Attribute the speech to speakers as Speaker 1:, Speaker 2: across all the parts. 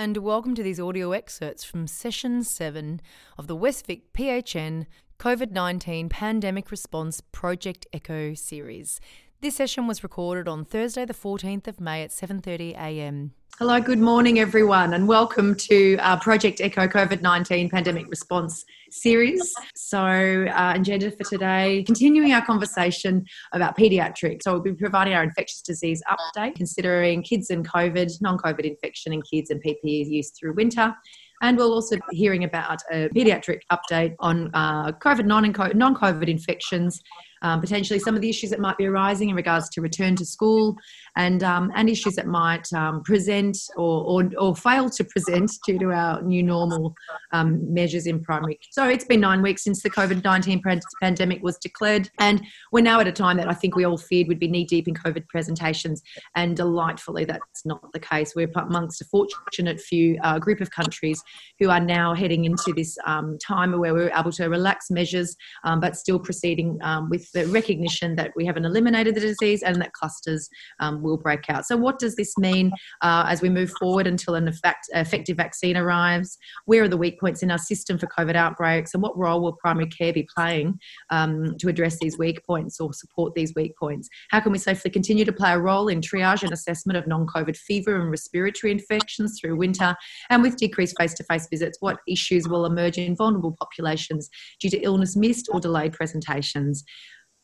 Speaker 1: and welcome to these audio excerpts from Session 7 of the Westvic PHN COVID 19 Pandemic Response Project Echo series. This session was recorded on Thursday, the 14th of May at 7:30 a.m.
Speaker 2: Hello, good morning, everyone, and welcome to our Project Echo COVID 19 Pandemic Response series. So, uh, agenda for today, continuing our conversation about paediatrics. So, we'll be providing our infectious disease update, considering kids and COVID, non COVID infection in kids and PPE use through winter. And we'll also be hearing about a paediatric update on uh, COVID non COVID infections um, potentially some of the issues that might be arising in regards to return to school and, um, and issues that might um, present or, or, or, fail to present due to our new normal um, measures in primary. So it's been nine weeks since the COVID 19 pandemic was declared, and we're now at a time that I think we all feared would be knee deep in COVID presentations, and delightfully that's not the case. We're amongst a fortunate few uh, group of countries who are now heading into this um, time where we're able to relax measures um, but still proceeding with the recognition that we haven't eliminated the disease and that clusters um, will break out. So, what does this mean uh, as we move forward until an effect, effective vaccine arrives? Where are the weak points in our system for COVID outbreaks, and what role will primary care be playing um, to address these weak points or support these weak points? How can we safely continue to play a role in triage and assessment of non COVID fever and respiratory infections through winter? And with decreased face to face visits, what issues will emerge in vulnerable populations due to illness missed or delayed presentations?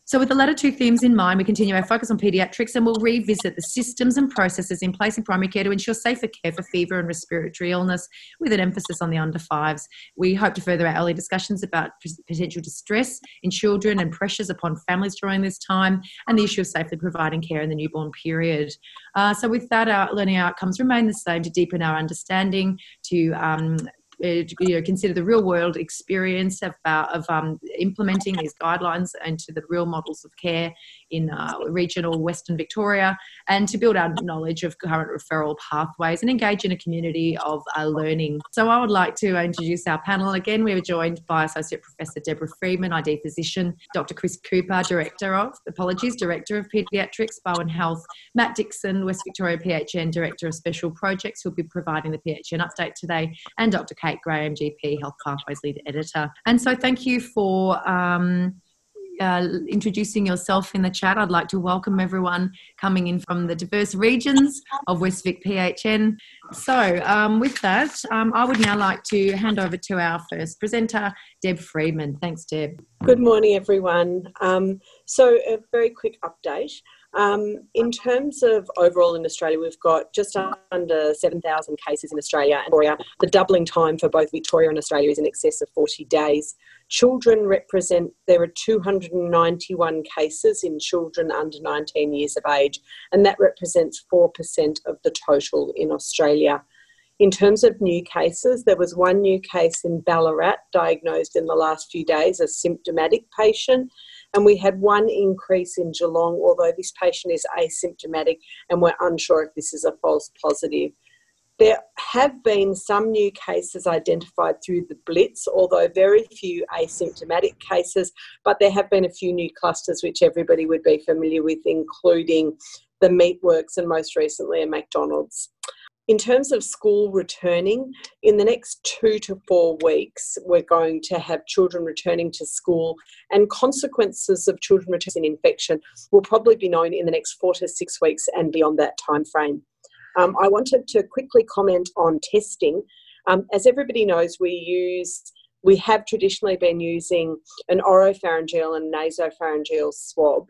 Speaker 2: So, with the latter two themes in mind, we continue our focus on paediatrics and we'll revisit the systems and processes in place in primary care to ensure safer care for fever and respiratory illness with an emphasis on the under fives. We hope to further our early discussions about potential distress in children and pressures upon families during this time and the issue of safely providing care in the newborn period. Uh, so, with that, our learning outcomes remain the same to deepen our understanding, to um, you know, consider the real world experience of, uh, of um, implementing these guidelines into the real models of care in uh, regional Western Victoria and to build our knowledge of current referral pathways and engage in a community of uh, learning. So I would like to introduce our panel again. We are joined by Associate Professor Deborah Friedman, ID physician, Dr. Chris Cooper, Director of, apologies, Director of Paediatrics, Barwon Health, Matt Dixon, West Victoria PHN, Director of Special Projects, who'll be providing the PHN update today, and Dr. Kate Graham, GP, Health Pathways Lead Editor. And so thank you for um, uh, introducing yourself in the chat. I'd like to welcome everyone coming in from the diverse regions of Westvic PHN. So, um, with that, um, I would now like to hand over to our first presenter, Deb Friedman. Thanks, Deb.
Speaker 3: Good morning, everyone. Um, so, a very quick update. Um, in terms of overall in Australia, we've got just under 7,000 cases in Australia and Victoria. The doubling time for both Victoria and Australia is in excess of 40 days. Children represent, there are 291 cases in children under 19 years of age, and that represents 4% of the total in Australia. In terms of new cases, there was one new case in Ballarat diagnosed in the last few days, a symptomatic patient, and we had one increase in Geelong, although this patient is asymptomatic and we're unsure if this is a false positive. There have been some new cases identified through the Blitz, although very few asymptomatic cases, but there have been a few new clusters which everybody would be familiar with, including the Meatworks and most recently a McDonald's. In terms of school returning, in the next two to four weeks, we're going to have children returning to school, and consequences of children returning infection will probably be known in the next four to six weeks and beyond that time frame. Um, I wanted to quickly comment on testing. Um, as everybody knows, we use we have traditionally been using an oropharyngeal and nasopharyngeal swab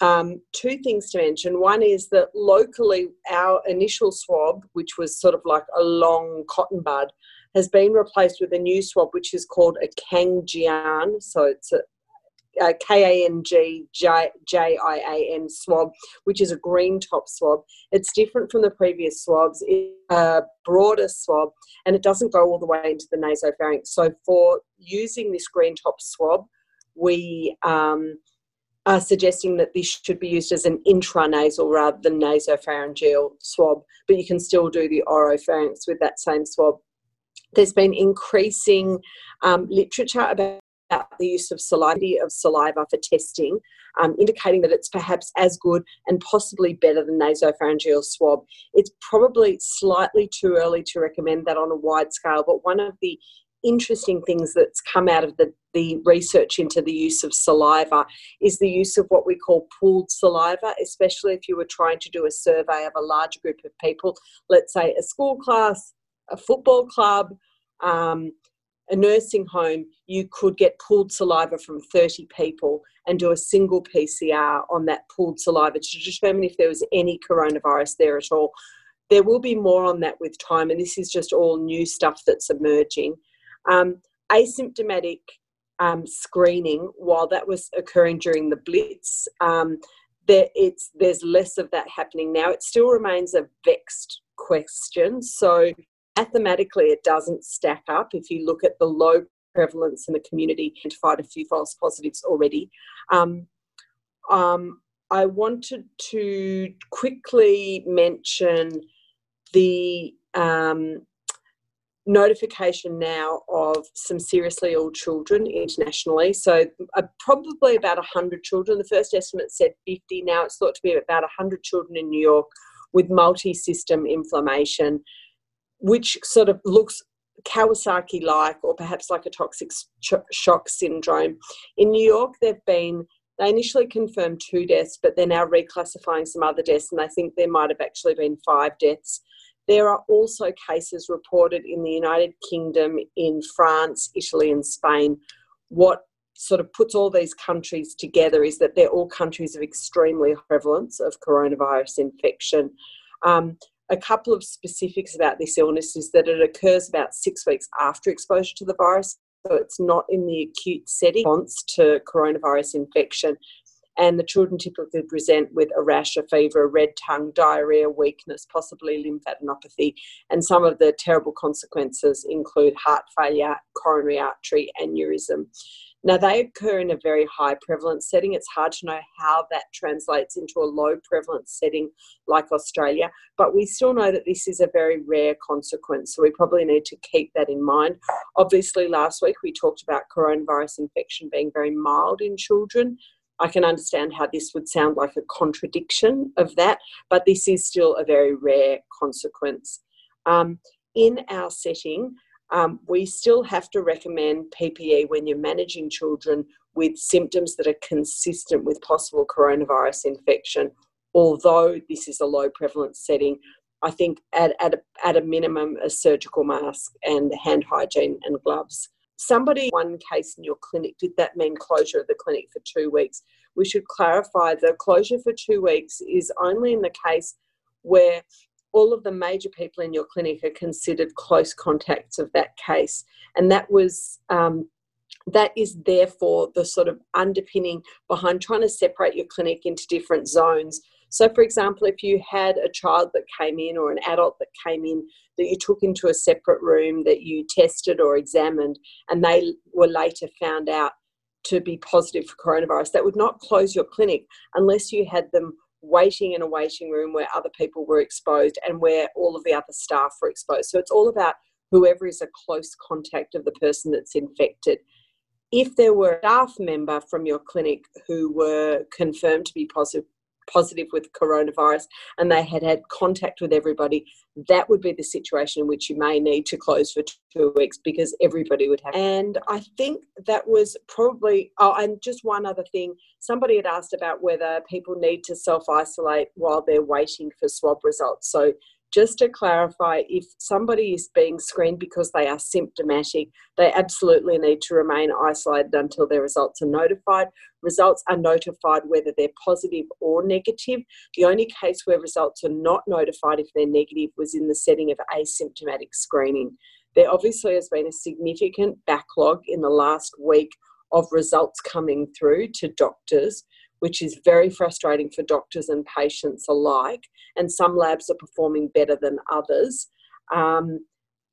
Speaker 3: um, two things to mention. One is that locally, our initial swab, which was sort of like a long cotton bud, has been replaced with a new swab, which is called a Kangjian. So it's a, a K A N G J I A N swab, which is a green top swab. It's different from the previous swabs. It's a broader swab and it doesn't go all the way into the nasopharynx. So, for using this green top swab, we um, are suggesting that this should be used as an intranasal rather than nasopharyngeal swab, but you can still do the oropharynx with that same swab. There's been increasing um, literature about the use of saliva, of saliva for testing, um, indicating that it's perhaps as good and possibly better than nasopharyngeal swab. It's probably slightly too early to recommend that on a wide scale, but one of the interesting things that's come out of the, the research into the use of saliva is the use of what we call pooled saliva, especially if you were trying to do a survey of a large group of people, let's say a school class, a football club, um, a nursing home, you could get pooled saliva from 30 people and do a single PCR on that pooled saliva to determine if there was any coronavirus there at all. There will be more on that with time, and this is just all new stuff that's emerging. Um, asymptomatic um, screening, while that was occurring during the Blitz, um, there, it's, there's less of that happening now. It still remains a vexed question. So mathematically it doesn't stack up if you look at the low prevalence in the community identified a few false positives already um, um, i wanted to quickly mention the um, notification now of some seriously ill children internationally. So, uh, probably about 100 children. The first estimate said 50. Now it's thought to be about 100 children in New York with multi system inflammation which sort of looks Kawasaki like or perhaps like a toxic shock syndrome. In New York, they've been, they initially confirmed two deaths, but they're now reclassifying some other deaths, and they think there might have actually been five deaths. There are also cases reported in the United Kingdom, in France, Italy, and Spain. What sort of puts all these countries together is that they're all countries of extremely prevalence of coronavirus infection. Um, a couple of specifics about this illness is that it occurs about six weeks after exposure to the virus. So it's not in the acute setting response to coronavirus infection. And the children typically present with a rash, a fever, a red tongue, diarrhea, weakness, possibly lymphadenopathy. And some of the terrible consequences include heart failure, coronary artery aneurysm. Now, they occur in a very high prevalence setting. It's hard to know how that translates into a low prevalence setting like Australia, but we still know that this is a very rare consequence. So we probably need to keep that in mind. Obviously, last week we talked about coronavirus infection being very mild in children. I can understand how this would sound like a contradiction of that, but this is still a very rare consequence. Um, in our setting, um, we still have to recommend PPE when you're managing children with symptoms that are consistent with possible coronavirus infection. Although this is a low prevalence setting, I think at, at, a, at a minimum, a surgical mask and hand hygiene and gloves. Somebody, one case in your clinic, did that mean closure of the clinic for two weeks? We should clarify the closure for two weeks is only in the case where all of the major people in your clinic are considered close contacts of that case. And that was um, that is therefore the sort of underpinning behind trying to separate your clinic into different zones. So, for example, if you had a child that came in or an adult that came in that you took into a separate room that you tested or examined, and they were later found out to be positive for coronavirus, that would not close your clinic unless you had them waiting in a waiting room where other people were exposed and where all of the other staff were exposed. So it's all about whoever is a close contact of the person that's infected. If there were a staff member from your clinic who were confirmed to be positive positive with coronavirus and they had had contact with everybody, that would be the situation in which you may need to close for two weeks because everybody would have. And I think that was probably, oh, and just one other thing somebody had asked about whether people need to self isolate while they're waiting for swab results. So just to clarify, if somebody is being screened because they are symptomatic, they absolutely need to remain isolated until their results are notified. Results are notified whether they're positive or negative. The only case where results are not notified if they're negative was in the setting of asymptomatic screening. There obviously has been a significant backlog in the last week of results coming through to doctors which is very frustrating for doctors and patients alike. And some labs are performing better than others. Um,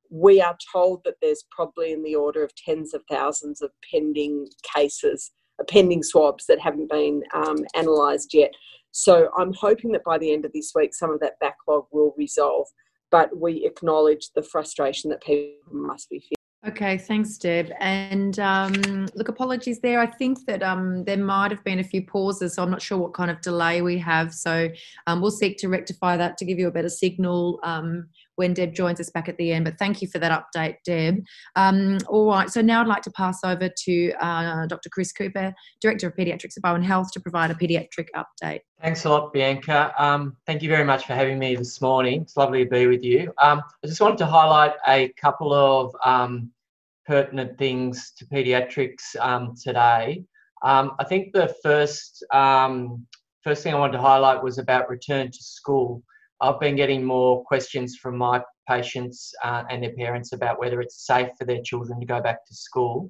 Speaker 3: we are told that there's probably in the order of tens of thousands of pending cases, uh, pending swabs that haven't been um, analysed yet. So I'm hoping that by the end of this week, some of that backlog will resolve. But we acknowledge the frustration that people must be feeling.
Speaker 2: Okay, thanks, Deb. And um, look, apologies there. I think that um, there might have been a few pauses, so I'm not sure what kind of delay we have. So um, we'll seek to rectify that to give you a better signal um, when Deb joins us back at the end. But thank you for that update, Deb. Um, all right, so now I'd like to pass over to uh, Dr. Chris Cooper, Director of Paediatrics at Barwon Health, to provide a paediatric update.
Speaker 4: Thanks a lot, Bianca. Um, thank you very much for having me this morning. It's lovely to be with you. Um, I just wanted to highlight a couple of um, pertinent things to paediatrics um, today. Um, I think the first um, first thing I wanted to highlight was about return to school. I've been getting more questions from my patients uh, and their parents about whether it's safe for their children to go back to school.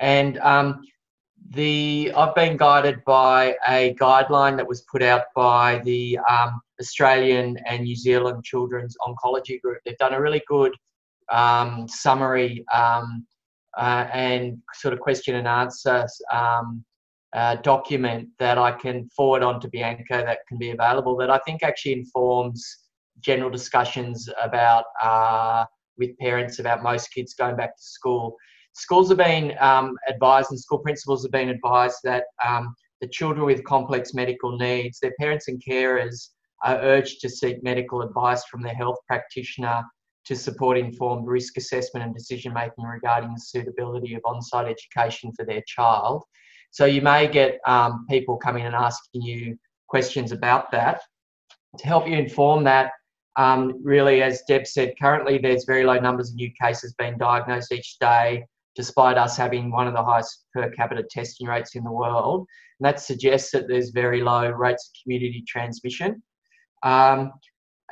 Speaker 4: And um, the I've been guided by a guideline that was put out by the um, Australian and New Zealand Children's Oncology Group. They've done a really good um, summary um, uh, and sort of question and answer um, uh, document that I can forward on to Bianca that can be available that I think actually informs general discussions about uh, with parents about most kids going back to school. Schools have been um, advised and school principals have been advised that um, the children with complex medical needs, their parents and carers are urged to seek medical advice from their health practitioner to support informed risk assessment and decision making regarding the suitability of on site education for their child. So you may get um, people coming and asking you questions about that. To help you inform that, um, really, as Deb said, currently there's very low numbers of new cases being diagnosed each day, despite us having one of the highest per capita testing rates in the world. And that suggests that there's very low rates of community transmission. Um,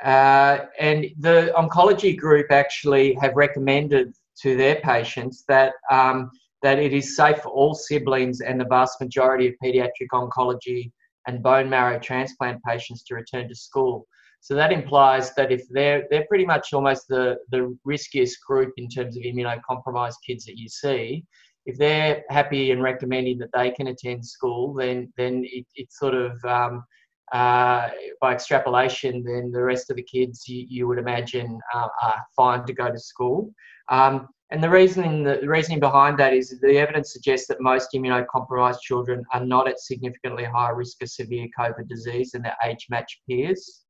Speaker 4: uh, and the oncology group actually have recommended to their patients that um, that it is safe for all siblings and the vast majority of paediatric oncology and bone marrow transplant patients to return to school. So that implies that if they're they're pretty much almost the, the riskiest group in terms of immunocompromised kids that you see, if they're happy and recommending that they can attend school, then then it, it sort of um, uh, by extrapolation, then the rest of the kids you, you would imagine uh, are fine to go to school. Um, and the reasoning, the reasoning behind that is the evidence suggests that most immunocompromised children are not at significantly higher risk of severe COVID disease than their age-matched peers.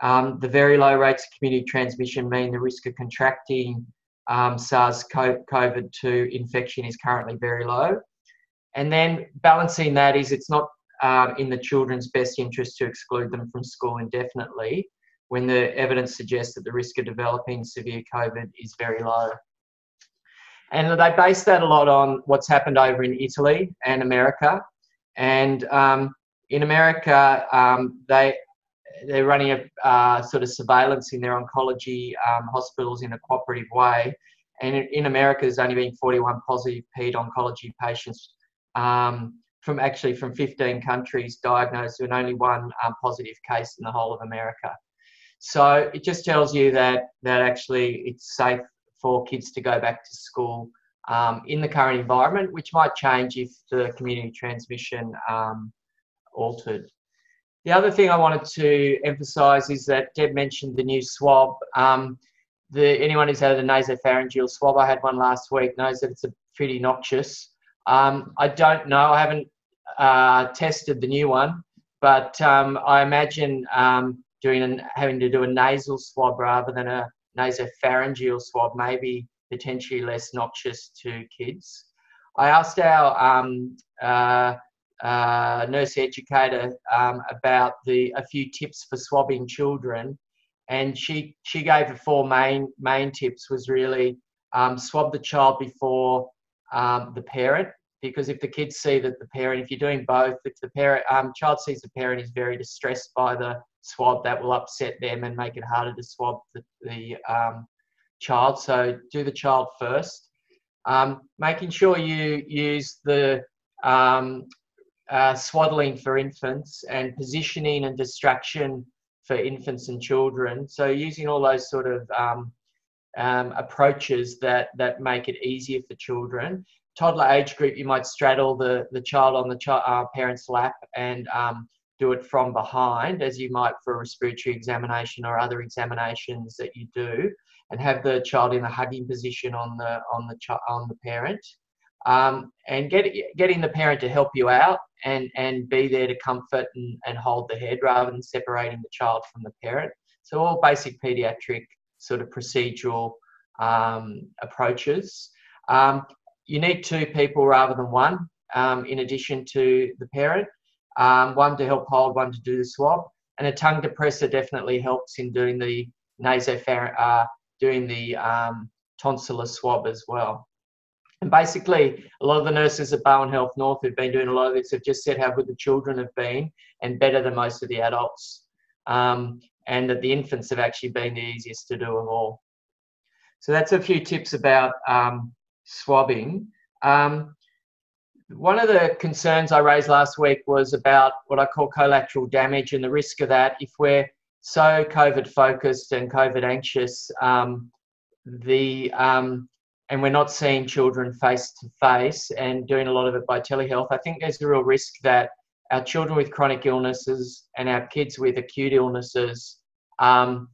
Speaker 4: Um, the very low rates of community transmission mean the risk of contracting um, SARS-CoV-2 infection is currently very low. And then balancing that is it's not um, in the children's best interest to exclude them from school indefinitely when the evidence suggests that the risk of developing severe COVID is very low. And they base that a lot on what's happened over in Italy and America. And um, in America, um, they they're running a uh, sort of surveillance in their oncology um, hospitals in a cooperative way. And in America, there's only been 41 positive ped oncology patients um, from actually from 15 countries diagnosed with only one um, positive case in the whole of America. So it just tells you that that actually it's safe for kids to go back to school um, in the current environment, which might change if the community transmission um, altered. The other thing I wanted to emphasise is that Deb mentioned the new swab. Um, the, anyone who's had a nasopharyngeal swab, I had one last week, knows that it's a pretty noxious. Um, I don't know. I haven't uh, tested the new one, but um, I imagine um, doing an, having to do a nasal swab rather than a nasopharyngeal swab may be potentially less noxious to kids. I asked our um, uh, uh, nurse educator um, about the a few tips for swabbing children, and she she gave the four main main tips was really um, swab the child before um, the parent because if the kids see that the parent, if you're doing both, if the parent, um, child sees the parent is very distressed by the swab, that will upset them and make it harder to swab the, the um, child. So do the child first. Um, making sure you use the um, uh, swaddling for infants and positioning and distraction for infants and children. So using all those sort of um, approaches that that make it easier for children toddler age group, you might straddle the, the child on the ch- uh, parent's lap and um, do it from behind, as you might for a respiratory examination or other examinations that you do. and have the child in a hugging position on the on the ch- on the parent, um, and get getting the parent to help you out and and be there to comfort and, and hold the head rather than separating the child from the parent. So all basic pediatric sort of procedural um, approaches. Um, you need two people rather than one, um, in addition to the parent. Um, one to help hold, one to do the swab, and a tongue depressor definitely helps in doing the nasopharynx, uh, doing the um, tonsillar swab as well. And basically, a lot of the nurses at Barwon Health North who've been doing a lot of this have just said how good the children have been and better than most of the adults. Um, and that the infants have actually been the easiest to do of all. So that's a few tips about um, swabbing. Um, one of the concerns I raised last week was about what I call collateral damage and the risk of that if we're so COVID focused and COVID anxious. Um, the um, and we're not seeing children face to face and doing a lot of it by telehealth, I think there's a real risk that our children with chronic illnesses and our kids with acute illnesses um,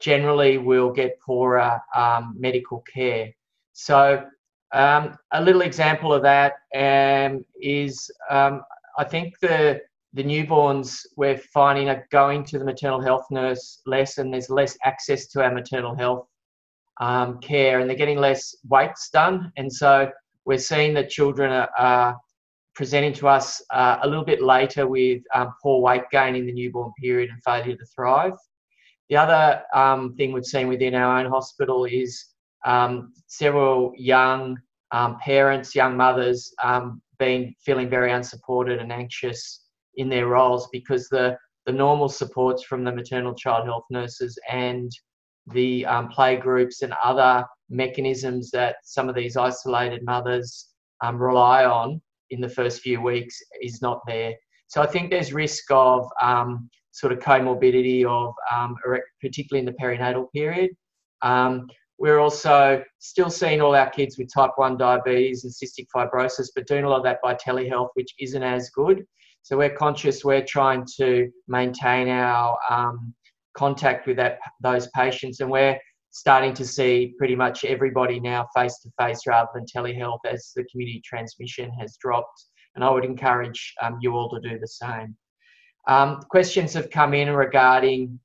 Speaker 4: generally will get poorer um, medical care. So, um, a little example of that um, is um, I think the the newborns we're finding are going to the maternal health nurse less, and there's less access to our maternal health um, care and they're getting less weights done. And so we're seeing that children are, are presenting to us uh, a little bit later with um, poor weight gain in the newborn period and failure to thrive. The other um, thing we've seen within our own hospital is um, several young um, parents, young mothers, um, being feeling very unsupported and anxious in their roles because the the normal supports from the maternal child health nurses and the um, play groups and other mechanisms that some of these isolated mothers um, rely on in the first few weeks is not there. So I think there's risk of um, sort of comorbidity of um, particularly in the perinatal period. Um, we're also still seeing all our kids with type 1 diabetes and cystic fibrosis, but doing a lot of that by telehealth, which isn't as good. So we're conscious, we're trying to maintain our um, contact with that, those patients, and we're starting to see pretty much everybody now face to face rather than telehealth as the community transmission has dropped. And I would encourage um, you all to do the same. Um, questions have come in regarding,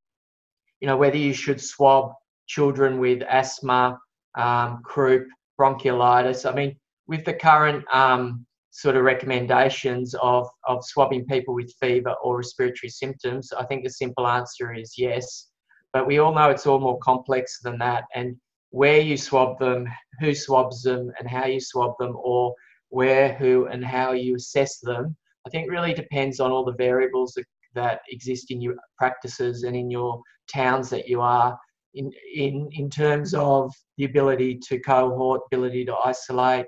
Speaker 4: you know, whether you should swab children with asthma, um, croup, bronchiolitis. I mean, with the current um, sort of recommendations of, of swabbing people with fever or respiratory symptoms? I think the simple answer is yes. But we all know it's all more complex than that. And where you swab them, who swabs them, and how you swab them, or where, who, and how you assess them, I think really depends on all the variables that, that exist in your practices and in your towns that you are. In, in, in terms of the ability to cohort, ability to isolate,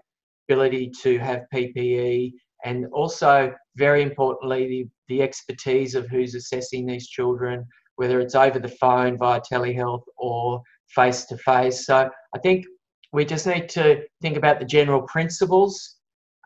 Speaker 4: ability to have PPE, and also, very importantly, the, the expertise of who's assessing these children, whether it's over the phone via telehealth or face to face. So I think we just need to think about the general principles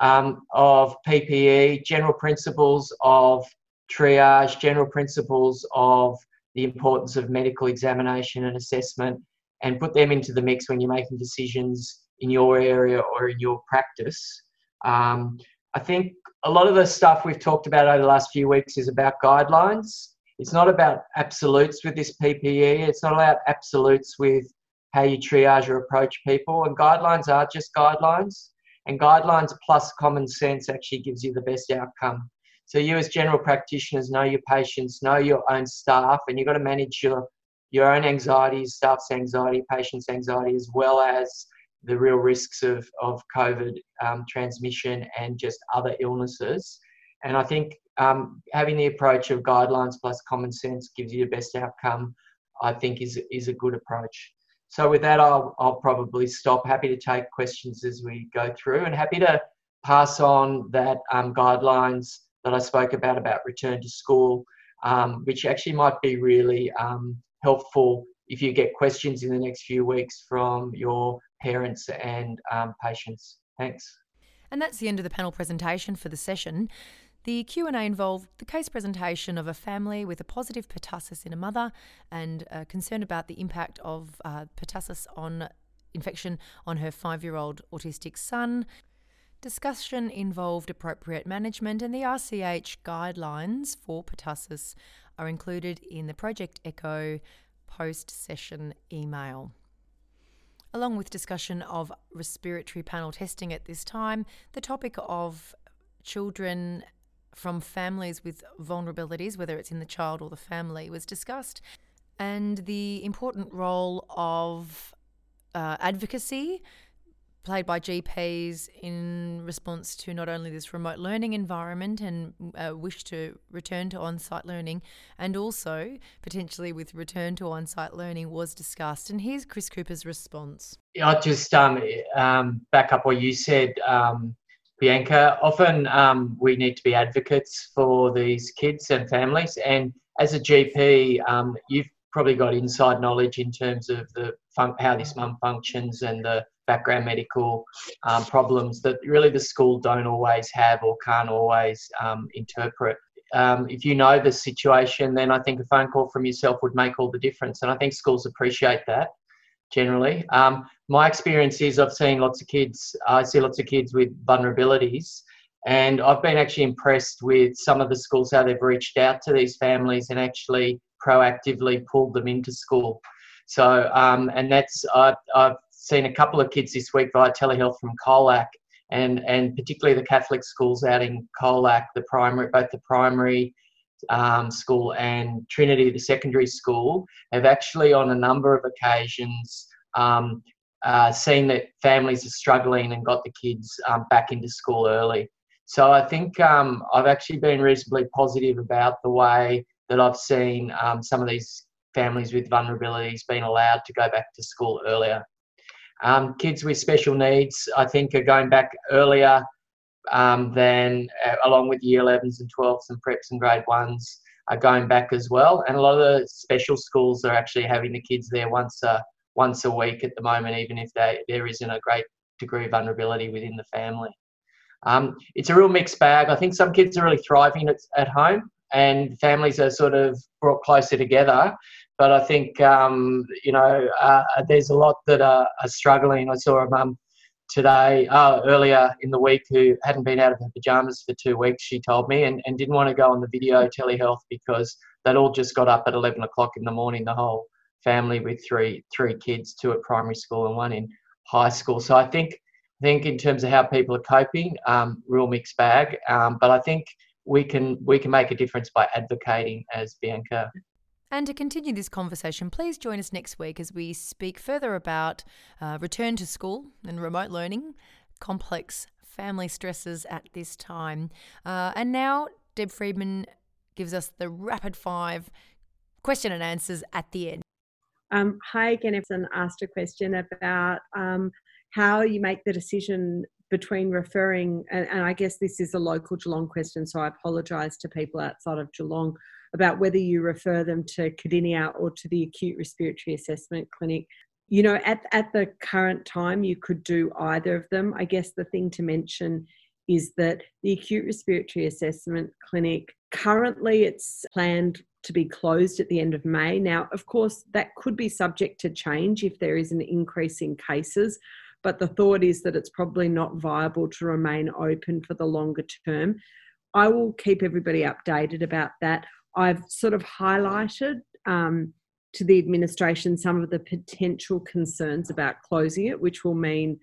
Speaker 4: um, of PPE, general principles of triage, general principles of the importance of medical examination and assessment, and put them into the mix when you're making decisions in your area or in your practice. Um, I think a lot of the stuff we've talked about over the last few weeks is about guidelines. It's not about absolutes with this PPE. It's not about absolutes with how you triage or approach people. And guidelines are just guidelines. And guidelines plus common sense actually gives you the best outcome. So you as general practitioners know your patients, know your own staff, and you've got to manage your your own anxiety, staff's anxiety, patient's anxiety, as well as the real risks of, of COVID um, transmission and just other illnesses. And I think um, having the approach of guidelines plus common sense gives you the best outcome, I think is, is a good approach. So with that, I'll, I'll probably stop. Happy to take questions as we go through and happy to pass on that um, guidelines that I spoke about, about return to school, um, which actually might be really um, helpful if you get questions in the next few weeks from your parents and um, patients. Thanks.
Speaker 1: And that's the end of the panel presentation for the session. The Q&A involved the case presentation of a family with a positive pertussis in a mother and uh, concern about the impact of uh, pertussis on infection on her five-year-old autistic son. Discussion involved appropriate management, and the RCH guidelines for pertussis are included in the Project Echo post session email. Along with discussion of respiratory panel testing at this time, the topic of children from families with vulnerabilities, whether it's in the child or the family, was discussed, and the important role of uh, advocacy played by GPs in response to not only this remote learning environment and uh, wish to return to on site learning, and also potentially with return to on site learning was discussed. And here's Chris Cooper's response.
Speaker 4: I'll just um, um, back up what you said, um, Bianca. Often um, we need to be advocates for these kids and families. And as a GP, um, you've probably got inside knowledge in terms of the fun- how this mum functions and the background medical um, problems that really the school don't always have or can't always um, interpret. Um, if you know the situation, then I think a phone call from yourself would make all the difference. And I think schools appreciate that generally. Um, my experience is I've seen lots of kids, I see lots of kids with vulnerabilities. And I've been actually impressed with some of the schools, how they've reached out to these families and actually proactively pulled them into school. So, um, and that's, I've, I've seen a couple of kids this week via telehealth from Colac, and and particularly the Catholic schools out in Colac, the primary, both the primary um, school and Trinity, the secondary school, have actually on a number of occasions um, uh, seen that families are struggling and got the kids um, back into school early. So I think um, I've actually been reasonably positive about the way that I've seen um, some of these families with vulnerabilities being allowed to go back to school earlier. Um, kids with special needs, I think, are going back earlier um, than, uh, along with year 11s and 12s and preps and grade ones, are going back as well. And a lot of the special schools are actually having the kids there once a, once a week at the moment, even if they, there isn't a great degree of vulnerability within the family. Um, it's a real mixed bag. I think some kids are really thriving at, at home and families are sort of brought closer together. But I think um, you know uh, there's a lot that are, are, struggling. I saw a mum today uh, earlier in the week who hadn't been out of her pajamas for two weeks. She told me and, and didn't want to go on the video telehealth because they'd all just got up at 11 o'clock in the morning. The whole family with three three kids, two at primary school and one in high school. So I think I think in terms of how people are coping, um, real mixed bag. Um, but I think we can we can make a difference by advocating, as Bianca
Speaker 1: and to continue this conversation, please join us next week as we speak further about uh, return to school and remote learning, complex family stresses at this time. Uh, and now, Deb Friedman gives us the rapid five question and answers at the end.
Speaker 3: Um, hi again, Everson asked a question about um, how you make the decision between referring, and, and I guess this is a local Geelong question, so I apologise to people outside of Geelong about whether you refer them to Cardinia or to the acute respiratory assessment clinic. You know, at, at the current time, you could do either of them. I guess the thing to mention is that the acute respiratory assessment clinic currently it's planned to be closed at the end of May. Now, of course, that could be subject to change if there is an increase in cases, but the thought is that it's probably not viable to remain open for the longer term. I will keep everybody updated about that. I've sort of highlighted um, to the administration some of the potential concerns about closing it, which will mean,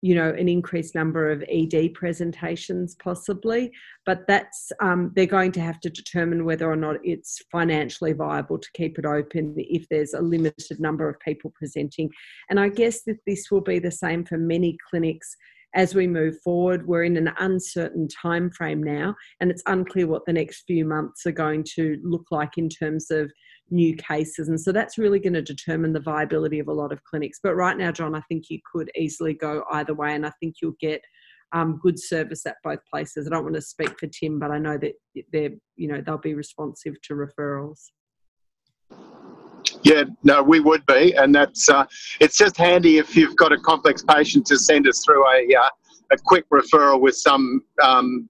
Speaker 3: you know, an increased number of ED presentations possibly. But that's um, they're going to have to determine whether or not it's financially viable to keep it open if there's a limited number of people presenting. And I guess that this will be the same for many clinics as we move forward. We're in an uncertain time frame now, and it's unclear what the next few months are going to look like in terms of new cases. And so that's really going to determine the viability of a lot of clinics. But right now, John, I think you could easily go either way, and I think you'll get um, good service at both places. I don't want to speak for Tim, but I know that they're, you know, they'll be responsive to referrals.
Speaker 5: Yeah, no, we would be, and that's uh, it's just handy if you've got a complex patient to send us through a uh, a quick referral with some um,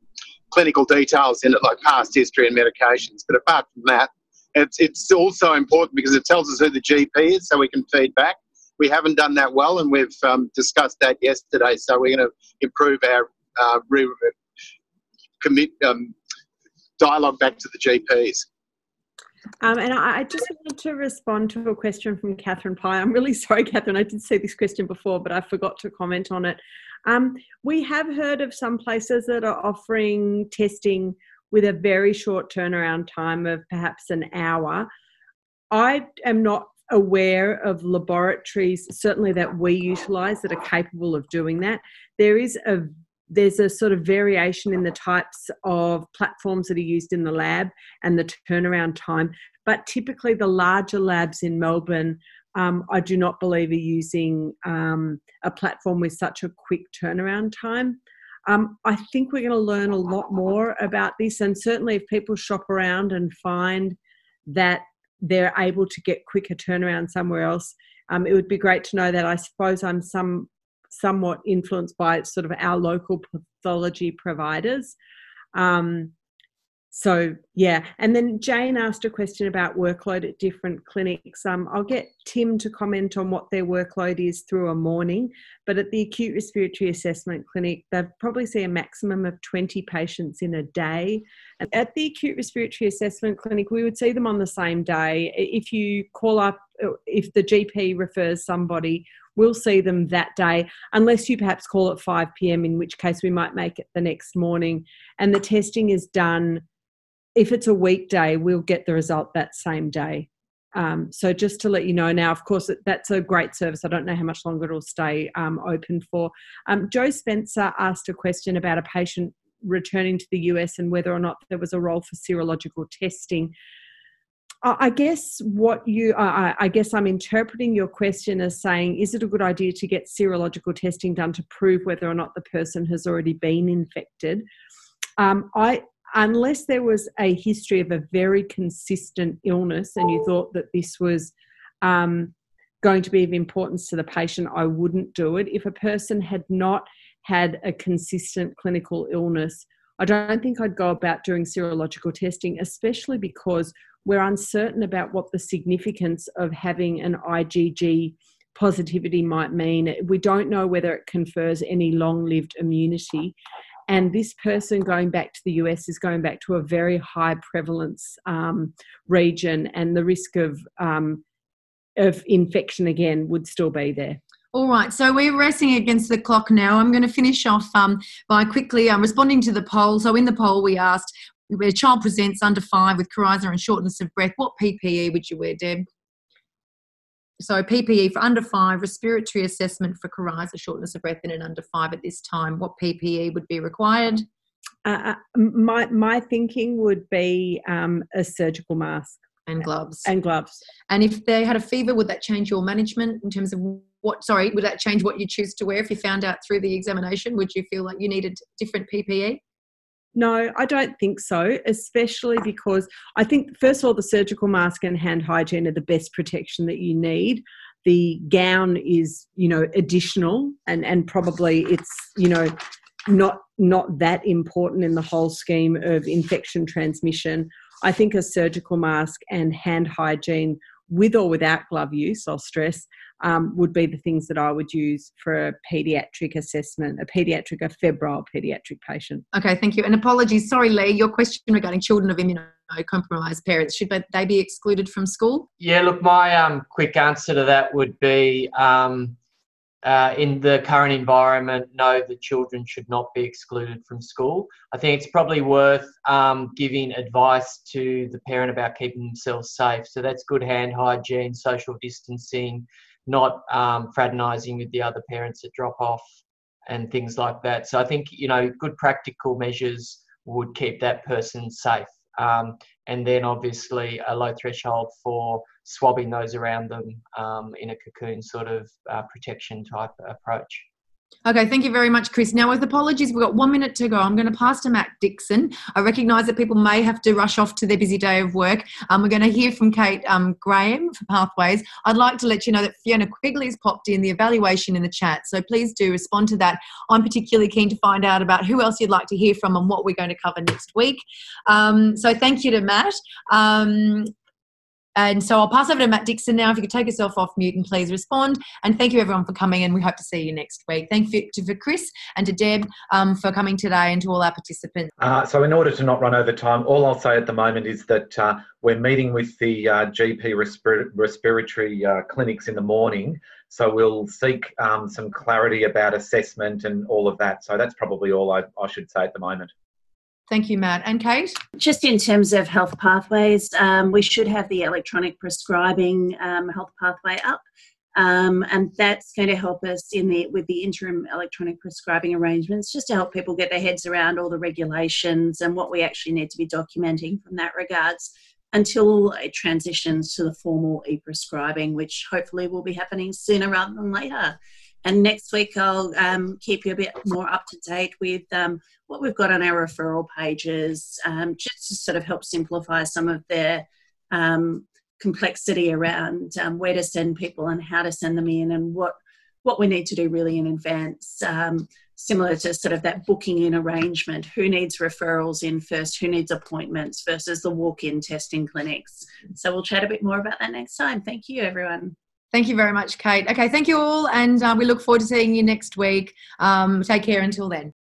Speaker 5: clinical details in it, like past history and medications. But apart from that, it's, it's also important because it tells us who the GP is so we can feed back. We haven't done that well, and we've um, discussed that yesterday. So we're going to improve our uh, re- commit um, dialogue back to the GPs.
Speaker 3: Um, and I, I just wanted to respond to a question from Catherine Pye. I'm really sorry, Catherine. I did see this question before, but I forgot to comment on it. Um, we have heard of some places that are offering testing with a very short turnaround time of perhaps an hour. I am not aware of laboratories, certainly that we utilise, that are capable of doing that. There is a there's a sort of variation in the types of platforms that are used in the lab and the turnaround time. But typically, the larger labs in Melbourne, um, I do not believe are using um, a platform with such a quick turnaround time. Um, I think we're going to learn a lot more about this, and certainly if people shop around and find that they're able to get quicker turnaround somewhere else, um, it would be great to know that. I suppose I'm some somewhat influenced by sort of our local pathology providers. Um, so yeah. And then jane asked a question about workload at different clinics. Um, i'll get tim to comment on what their workload is through a morning but at the acute respiratory assessment clinic they probably see a maximum of 20 patients in a day. And at the acute respiratory assessment clinic we would see them on the same day. If you call up if the gp refers somebody we'll see them that day, unless you perhaps call at 5 p.m., in which case we might make it the next morning. And the testing is done if it's a weekday, we'll get the result that same day. Um, so just to let you know now, of course, that's a great service. I don't know how much longer it'll stay um, open for. Um, Joe Spencer asked a question about a patient returning to the US and whether or not there was a role for serological testing. I guess what you, I, guess I'm interpreting your question as saying, is it a good idea to get serological testing done to prove whether or not the person has already been infected? Um, I, unless there was a history of a very consistent illness and you thought that this was um, going to be of importance to the patient, I wouldn't do it. If a person had not had a consistent clinical illness, I don't think I'd go about doing serological testing, especially because we're uncertain about what the significance of having an IgG positivity might mean. We don't know whether it confers any long lived immunity and this person going back to the US is going back to a very high prevalence um, region, and the risk of um, of infection again would still be there.
Speaker 2: All right, so we're racing against the clock now. I'm going to finish off um, by quickly um, responding to the poll. So, in the poll, we asked where a child presents under five with coryza and shortness of breath, what PPE would you wear, Deb? so PPE for under five, respiratory assessment for coryza, shortness of breath in an under five at this time. What PPE would be required?
Speaker 3: Uh, uh my my thinking would be um, a surgical mask
Speaker 2: and gloves
Speaker 3: and gloves.
Speaker 2: And if they had a fever, would that change your management in terms of what? Sorry, would that change what you choose to wear if you found out through the examination? Would you feel like you needed different PPE?
Speaker 3: No, I don't think so, especially because I think, first of all, the surgical mask and hand hygiene are the best protection that you need. The gown is, you know, additional and, and probably it's, you know, not not that important in the whole scheme of infection transmission. I think a surgical mask and hand hygiene with or without glove use, I'll stress, um, would be the things that I would use for a paediatric assessment, a paediatric, a febrile paediatric patient.
Speaker 2: Okay, thank you. And apologies, sorry, Lee, your question regarding children of immunocompromised parents, should they be excluded from school?
Speaker 4: Yeah, look, my um, quick answer to that would be um, uh, in the current environment, no, the children should not be excluded from school. I think it's probably worth um, giving advice to the parent about keeping themselves safe. So that's good hand hygiene, social distancing, not um, fraternizing with the other parents at drop off and things like that. So I think, you know, good practical measures would keep that person safe. Um, and then obviously a low threshold for swabbing those around them um, in a cocoon sort of uh, protection type approach.
Speaker 2: Okay, thank you very much, Chris. Now, with apologies, we've got one minute to go. I'm going to pass to Matt Dixon. I recognise that people may have to rush off to their busy day of work. Um, we're going to hear from Kate um, Graham for Pathways. I'd like to let you know that Fiona Quigley has popped in the evaluation in the chat, so please do respond to that. I'm particularly keen to find out about who else you'd like to hear from and what we're going to cover next week. Um, so, thank you to Matt. And so I'll pass over to Matt Dixon now. If you could take yourself off mute and please respond. And thank you everyone for coming, and we hope to see you next week. Thank you to for Chris and to Deb um, for coming today, and to all our participants.
Speaker 6: Uh, so, in order to not run over time, all I'll say at the moment is that uh, we're meeting with the uh, GP respir- respiratory uh, clinics in the morning. So we'll seek um, some clarity about assessment and all of that. So that's probably all I, I should say at the moment.
Speaker 2: Thank you, Matt. And Kate?
Speaker 7: Just in terms of health pathways, um, we should have the electronic prescribing um, health pathway up. Um, and that's going to help us in the with the interim electronic prescribing arrangements, just to help people get their heads around all the regulations and what we actually need to be documenting from that regards until it transitions to the formal e-prescribing, which hopefully will be happening sooner rather than later. And next week, I'll um, keep you a bit more up to date with um, what we've got on our referral pages, um, just to sort of help simplify some of the um, complexity around um, where to send people and how to send them in, and what what we need to do really in advance. Um, similar to sort of that booking in arrangement who needs referrals in first who needs appointments versus the walk-in testing clinics. So we'll chat a bit more about that next time. Thank you everyone
Speaker 2: Thank you very much, Kate. Okay, thank you all, and uh, we look forward to seeing you next week. Um, take care until then.